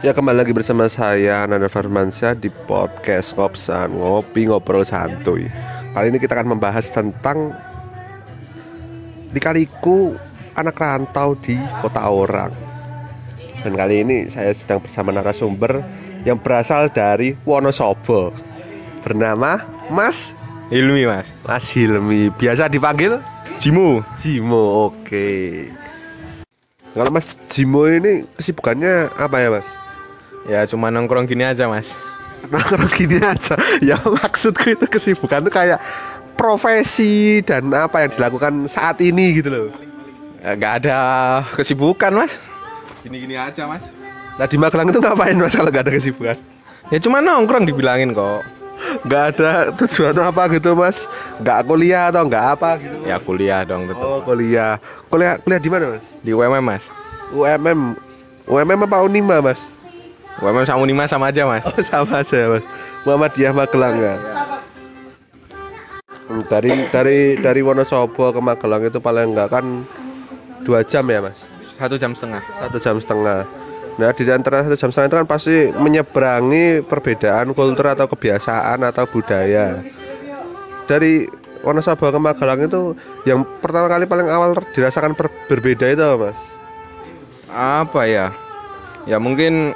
Ya kembali lagi bersama saya Nanda Farmansyah di podcast Ngopsan Ngopi Ngobrol Santuy. Kali ini kita akan membahas tentang Dikaliku anak rantau di kota orang. Dan kali ini saya sedang bersama narasumber Yang berasal dari Wonosobo. Bernama Mas Hilmi mas. Mas Hilmi. Biasa dipanggil Jimu. Jimo Oke. Kalau Mas Jimo ini kesibukannya apa ya Mas? Ya cuma nongkrong gini aja mas. Nongkrong gini aja. Ya maksudku itu kesibukan tuh kayak profesi dan apa yang dilakukan saat ini gitu loh. Ya, Gak ada kesibukan mas. Gini-gini aja mas. Nah di Magelang itu ngapain mas kalau nggak ada kesibukan? Ya cuma nongkrong dibilangin kok. Nggak ada tujuan apa gitu mas? Nggak kuliah atau nggak apa gitu? Ya kuliah dong tetap oh kuliah. Kuliah kuliah di mana mas? Di UMM mas. UMM UMM apa Unima mas UMM sama Unima sama aja mas. Oh sama aja mas. Muhammadiyah Magelang ya. Dari dari dari Wonosobo ke Magelang itu paling enggak kan dua jam ya mas? Satu jam setengah. Satu jam setengah. Nah di antara satu jam setengah itu kan pasti menyeberangi perbedaan kultur atau kebiasaan atau budaya. Dari Wonosobo ke Magelang itu yang pertama kali paling awal dirasakan per- berbeda itu apa, mas? Apa ya? Ya mungkin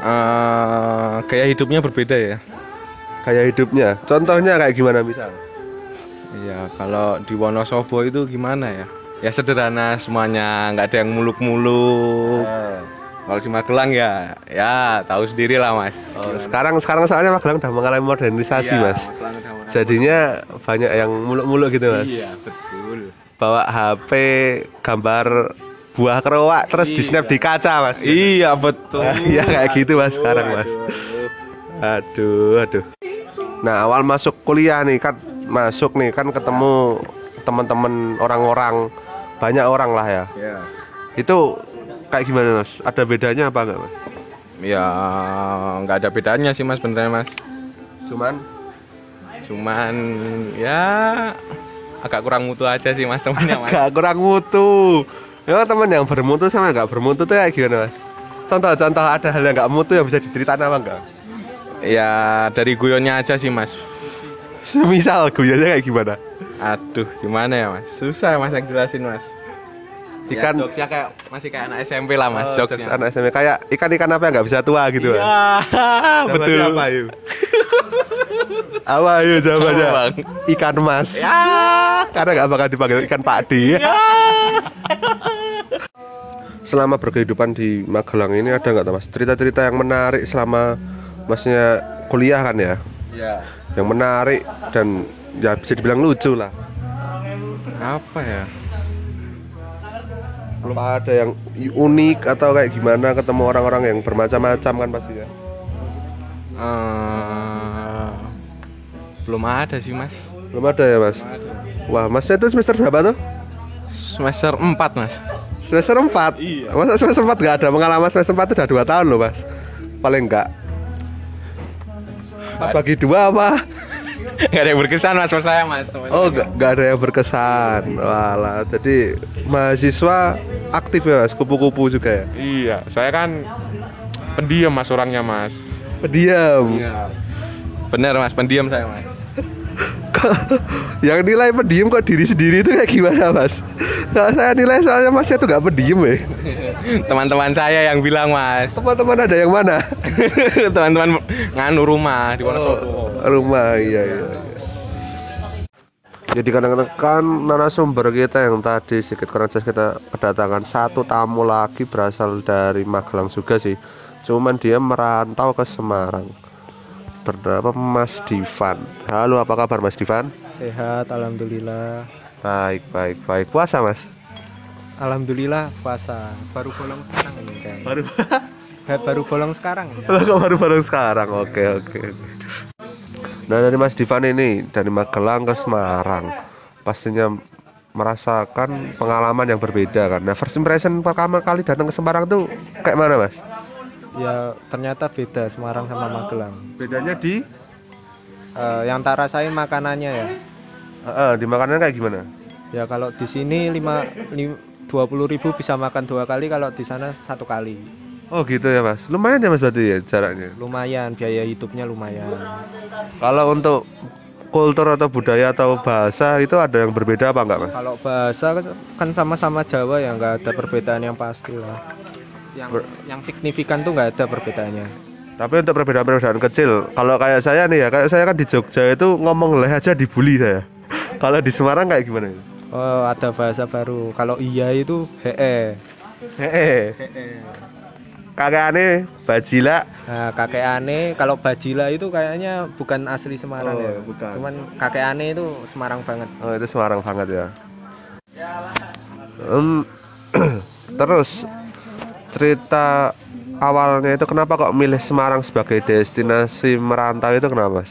eh, Gaya hidupnya berbeda ya. Kayak hidupnya. Contohnya kayak gimana misal? Iya kalau di Wonosobo itu gimana ya? Ya sederhana semuanya nggak ada yang muluk-muluk. Kalau di Magelang ya, ya tahu sendiri lah mas. Oh, sekarang sekarang soalnya Magelang udah mengalami modernisasi Iya, mas. Jadinya banyak yang muluk-muluk gitu mas. Iya betul. bawa HP gambar buah keroak terus di snap di kaca mas Iya betul. Iya kayak gitu mas sekarang mas. Aduh, aduh. Nah awal masuk kuliah nih kan masuk nih kan ketemu teman-teman orang-orang banyak orang lah ya. Ya. Itu kayak gimana mas? Ada bedanya apa enggak mas? Ya nggak ada bedanya sih mas benernya mas. Cuman Cuman ya agak kurang mutu aja sih mas temannya mas. agak kurang mutu. Ya teman yang bermutu sama nggak bermutu tuh kayak gimana mas? Contoh-contoh ada hal yang nggak mutu yang bisa diceritain apa enggak? Ya dari guyonnya aja sih mas. Misal guyanya kayak gimana? Aduh gimana ya mas? Susah mas yang jelasin mas. Ikan- ya, jokesnya kayak masih kayak anak SMP lah mas Oh, jokesnya. anak SMP kayak ikan-ikan apa yang nggak bisa tua gitu? Ya, betul. Apa yuk? Apa yuk jawabannya? Bang? Ikan mas. Ya. Karena nggak bakal dipanggil ikan Pak D. Selama berkehidupan di Magelang ini ada nggak mas cerita-cerita yang menarik selama masnya kuliah kan ya? Ya. Yang menarik dan ya bisa dibilang lucu lah. Apa ya? Belum ada yang unik atau kayak gimana ketemu orang-orang yang bermacam-macam kan pasti ya. Eh, belum ada sih mas. Belum ada ya mas. Wah masnya itu semester berapa tuh? Semester 4 mas. Semester 4? Iya Masa semester 4 gak ada pengalaman semester 4 udah 2 tahun loh mas Paling enggak Bagi dua apa? Gak ada yang berkesan mas menurut saya mas. Oh gak, gak ada yang berkesan Walah Jadi mahasiswa aktif ya mas Kupu-kupu juga ya Iya, saya kan pendiam mas orangnya mas. Pendiam Iya. Bener mas, pendiam saya mas. Yang nilai pendiam kok diri sendiri itu kayak gimana mas? Nah, saya nilai soalnya masnya tuh gak pendiam ya Teman-teman saya yang bilang mas. Teman-teman ada yang mana? Teman-teman nganu rumah di Wonosobo. rumah iya iya jadi kadang-kadang kan narasumber kita yang tadi sedikit kurang jelas kita kedatangan satu tamu lagi berasal dari Magelang juga sih cuman dia merantau ke Semarang bernama Mas Divan. Halo apa kabar Mas Divan? Sehat, alhamdulillah. baik baik baik. Puasa Mas? Alhamdulillah puasa. Baru bolong sekarang ini kayaknya. baru. Ba- Baru bolong sekarang. Kok baru-baru sekarang. Oke oke. Nah dari Mas Divan ini dari Magelang ke Semarang pastinya merasakan pengalaman yang berbeda kan? Nah first impression pertama kali datang ke Semarang tuh kayak mana Mas Ya ternyata beda Semarang sama Magelang. bedanya di Eh, yang tak rasain makanannya ya. Heeh, di makanan kayak gimana Ya kalau di sini lima, lim- 20.000 bisa makan dua kali, kalau di sana satu kali. Oh gitu ya mas. Lumayan ya mas berarti ya jaraknya. lumayan biaya hidupnya lumayan Kalau untuk kultur atau budaya atau bahasa itu ada yang berbeda apa enggak mas? kalau bahasa kan sama-sama Jawa ya nggak ada perbedaan yang pasti lah yang Ber- yang signifikan tuh nggak ada perbedaannya Tapi untuk perbedaan-perbedaan kecil, kalau kayak saya nih ya, kayak saya kan di Jogja itu ngomong leh aja dibully saya. kalau di Semarang kayak gimana? oh ada bahasa baru kalau iya itu hee Heeh. Kakek aneh bajila. Nah, kakek aneh kalau Bajila itu kayaknya bukan asli Semarang Oh, ya. bukan. Cuman kakek aneh itu Semarang banget. Oh itu Semarang banget ya. Em, terus cerita awalnya itu kenapa kok milih Semarang sebagai destinasi merantau itu kenapa? Mas?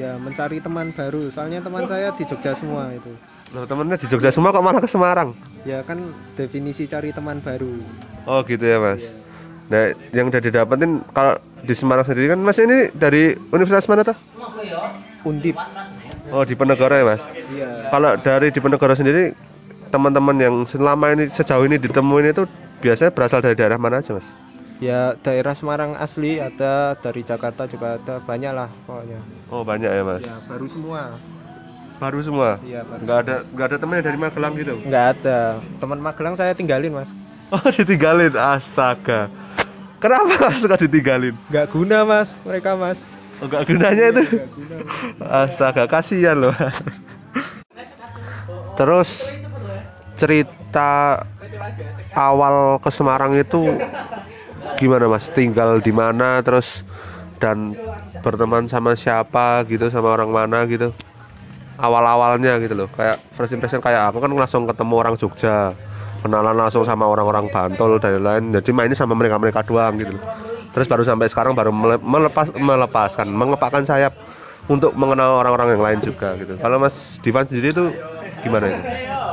Ya mencari teman baru. Soalnya teman saya di Jogja semua itu. Loh, temennya di Jogja semua kok malah ke Semarang? Ya kan definisi cari teman baru. Oh gitu ya mas. Nah yang udah didapetin kalau di Semarang sendiri kan mas ini dari Universitas mana tuh? Undip. Oh di Penegoro ya mas. Iya. Kalau dari di Penegoro sendiri teman-teman yang selama ini sejauh ini ditemuin itu biasanya berasal dari daerah mana aja mas? Ya daerah Semarang asli ada dari Jakarta juga ada banyak lah pokoknya. Oh banyak ya mas. Ya baru semua. Baru semua. Iya baru. Nggak ada nggak ada temennya dari Magelang gitu. Nggak ada. Teman Magelang saya tinggalin mas. Oh ditinggalin astaga. Kenapa mas suka ditinggalin? Nggak guna mas mereka mas. Oh, nggak gunanya itu. Nggak guna. Astaga kasihan loh. Terus cerita awal ke Semarang itu gimana mas? Tinggal di mana terus dan berteman sama siapa gitu sama orang mana gitu? Awal-awalnya gitu loh. Kayak first impression kayak aku kan langsung ketemu orang Jogja, kenalan langsung sama orang-orang Bantul dan lain-lain. Jadi mainnya sama mereka-mereka doang gitu loh. Terus baru sampai sekarang baru mele- melepas melepaskan, mengepakkan sayap untuk mengenal orang-orang yang lain juga gitu. Kalau Mas Divan sendiri itu gimana itu?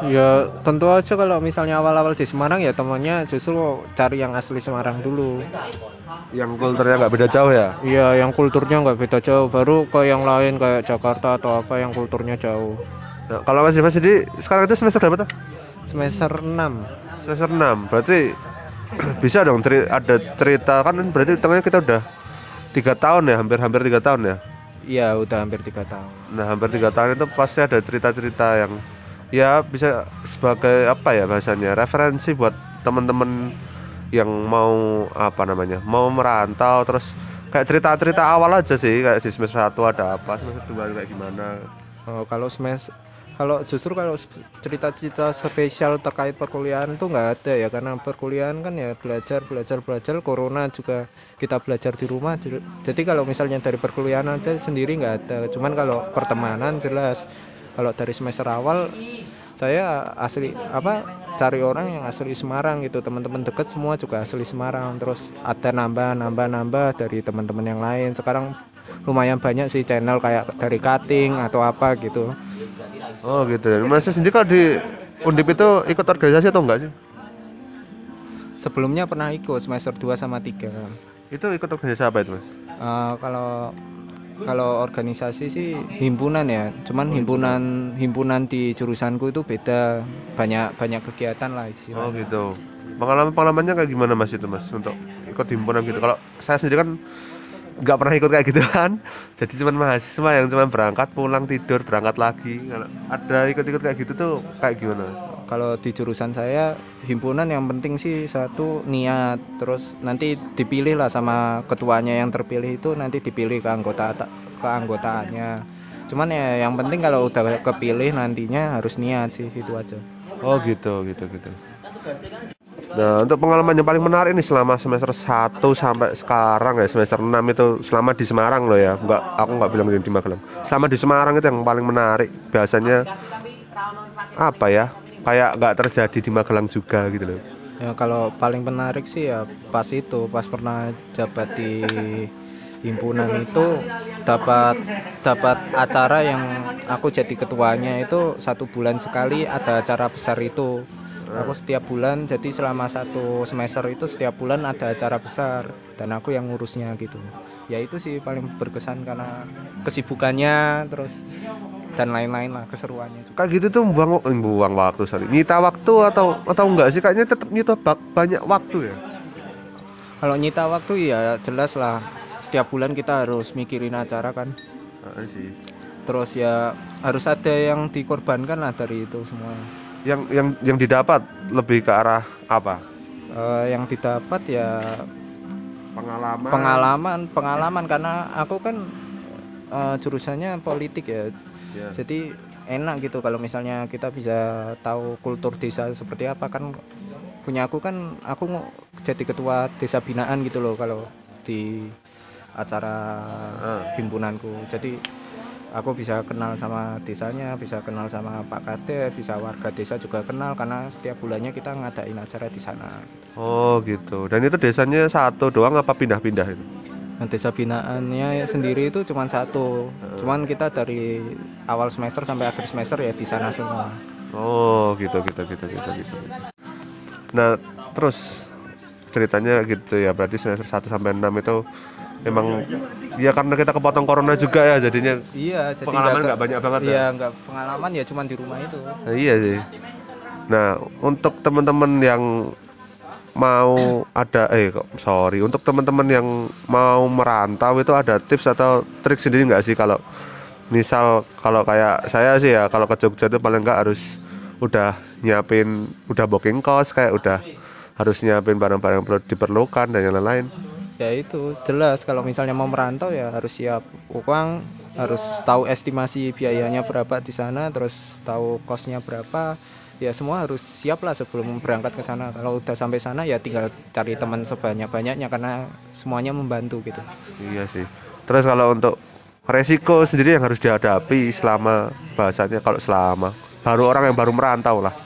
Ya tentu aja kalau misalnya awal-awal di Semarang ya temannya justru cari yang asli Semarang dulu. Yang kulturnya nggak beda jauh ya? Iya yang kulturnya nggak beda jauh. Baru ke yang lain kayak Jakarta atau apa yang kulturnya jauh. Nah, kalau Mas Divan sendiri sekarang itu semester berapa tuh? Semester 6 Semester 6. Berarti bisa dong ceri- ada cerita kan berarti tengahnya kita udah tiga tahun ya, hampir-hampir tiga tahun ya. Iya udah hampir tiga tahun. Nah, hampir tiga tahun itu pasti ada cerita-cerita yang ya bisa sebagai apa ya bahasanya referensi buat teman-teman yang mau apa namanya mau merantau terus kayak cerita-cerita awal aja sih kayak di semester satu ada apa semester dua kayak gimana. Oh, kalau semester kalau justru kalau cerita-cerita spesial terkait perkuliahan tuh nggak ada ya karena perkuliahan kan ya belajar belajar belajar corona juga kita belajar di rumah jadi kalau misalnya dari perkuliahan aja sendiri nggak ada cuman kalau pertemanan jelas kalau dari semester awal saya asli apa cari orang yang asli Semarang gitu. Teman-teman deket semua juga asli Semarang. Terus ada nambah nambah nambah dari teman-teman yang lain. Sekarang lumayan banyak sih channel kayak dari cutting atau apa gitu. Oh gitu ya. Mas sendiri kalau di undip itu ikut organisasi atau enggak sih? Sebelumnya pernah ikut semester 2 sama 3 itu ikut organisasi apa itu mas? Eh, kalau kalau organisasi sih himpunan ya. Cuman himpunan himpunan. di jurusanku itu beda. Banyak banyak kegiatan lah oh istilahnya gitu. Pengalaman pengalamannya kayak gimana mas itu mas? Untuk ikut himpunan gitu. Kalau saya sendiri kan nggak pernah ikut kayak gitu kan. Jadi cuman mahasiswa yang cuman berangkat pulang tidur berangkat lagi. Kalau ada ikut-ikut kayak gitu tuh kayak gimana kalau di jurusan saya himpunan yang penting sih satu niat. Terus nanti dipilih lah sama ketuanya yang terpilih itu nanti dipilih ke anggota keanggotaannya cuman ya yang penting kalau udah kepilih nantinya harus niat sih itu aja. Oh gitu gitu gitu. Nah untuk pengalaman yang paling menarik nih selama semester 1 sampai sekarang ya semester 6 itu selama di Semarang loh ya. Nggak aku nggak bilang di Magelang. Selama di Semarang itu yang paling menarik biasanya apa ya kayak nggak terjadi di Magelang juga gitu loh. Ya kalau paling menarik sih ya pas itu pas pernah jabat di himpunan itu dapat dapat acara yang aku jadi ketuanya itu satu bulan sekali ada acara besar itu. Aku setiap bulan jadi selama satu semester itu setiap bulan ada acara besar dan aku yang ngurusnya gitu. Ya itu sih paling berkesan karena kesibukannya terus dan lain-lain lah keseruannya juga. kayak gitu tuh buang buang waktu sorry nyita waktu atau atau enggak sih kayaknya tetap nyita banyak waktu ya Kalau nyita waktu ya jelas lah. Setiap bulan kita harus mikirin acara kan. Sih. Terus ya harus ada yang dikorbankan lah dari itu semua. Yang yang yang didapat lebih ke arah apa? Eh, yang didapat ya Pengalaman. pengalaman, pengalaman karena aku kan eh, jurusannya politik ya. Ya. Jadi enak gitu kalau misalnya kita bisa tahu kultur desa seperti apa kan punya aku kan aku jadi ketua desa binaan gitu loh kalau di acara Ah. himpunanku jadi aku bisa kenal sama desanya bisa kenal sama Pak Kades bisa warga desa juga kenal karena setiap bulannya kita ngadain acara di sana Oh gitu. Dan itu desanya satu doang apa pindah-pindah itu? Nah, desa binaannya sendiri itu cuma satu cuman kita dari awal semester sampai akhir semester ya di sana semua Oh gitu gitu gitu gitu gitu. Nah terus ceritanya gitu ya berarti semester 1 sampai 6 itu emang ya karena kita kepotong corona juga ya jadinya Iya, jadi Pengalaman nggak banyak banget ya? Iya, nggak pengalaman ya cuman di rumah itu. Nah, iya sih. Nah, untuk teman-teman yang mau ada eh kok sorry, untuk teman-teman yang mau merantau itu ada tips atau trik sendiri nggak sih kalau misal kalau kayak saya sih ya kalau ke Jogja itu paling nggak harus udah nyiapin udah booking kos kayak udah harus nyiapin barang-barang perlu diperlukan dan yang lain-lain. Ya itu jelas kalau misalnya mau merantau ya harus siap uang, harus tahu estimasi biayanya berapa di sana, terus tahu kosnya berapa. Ya semua harus siap lah sebelum berangkat ke sana. Kalau udah sampai sana ya tinggal cari teman sebanyak-banyaknya karena semuanya membantu gitu. Iya sih. Terus kalau untuk resiko sendiri yang harus dihadapi selama bahasanya kalau selama baru orang yang baru merantau lah.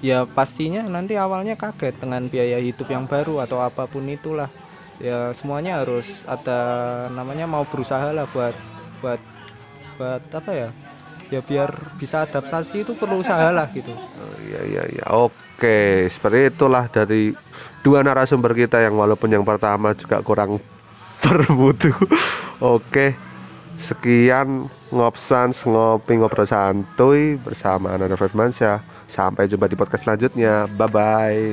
Ya pastinya nanti awalnya kaget dengan biaya hidup yang baru atau apa pun itulah. Ya semuanya harus ada namanya mau berusaha lah buat buat buat apa ya? Ya biar bisa adaptasi itu perlu usaha lah gitu. Oh, iya iya iya. Oke, seperti itulah dari dua narasumber kita yang walaupun yang pertama juga kurang bermutu. Oke. Sekian ngopsans ngopi ngobrol santuy bersama Ananda Firmansyah. Sampai jumpa di podcast selanjutnya. Bye bye.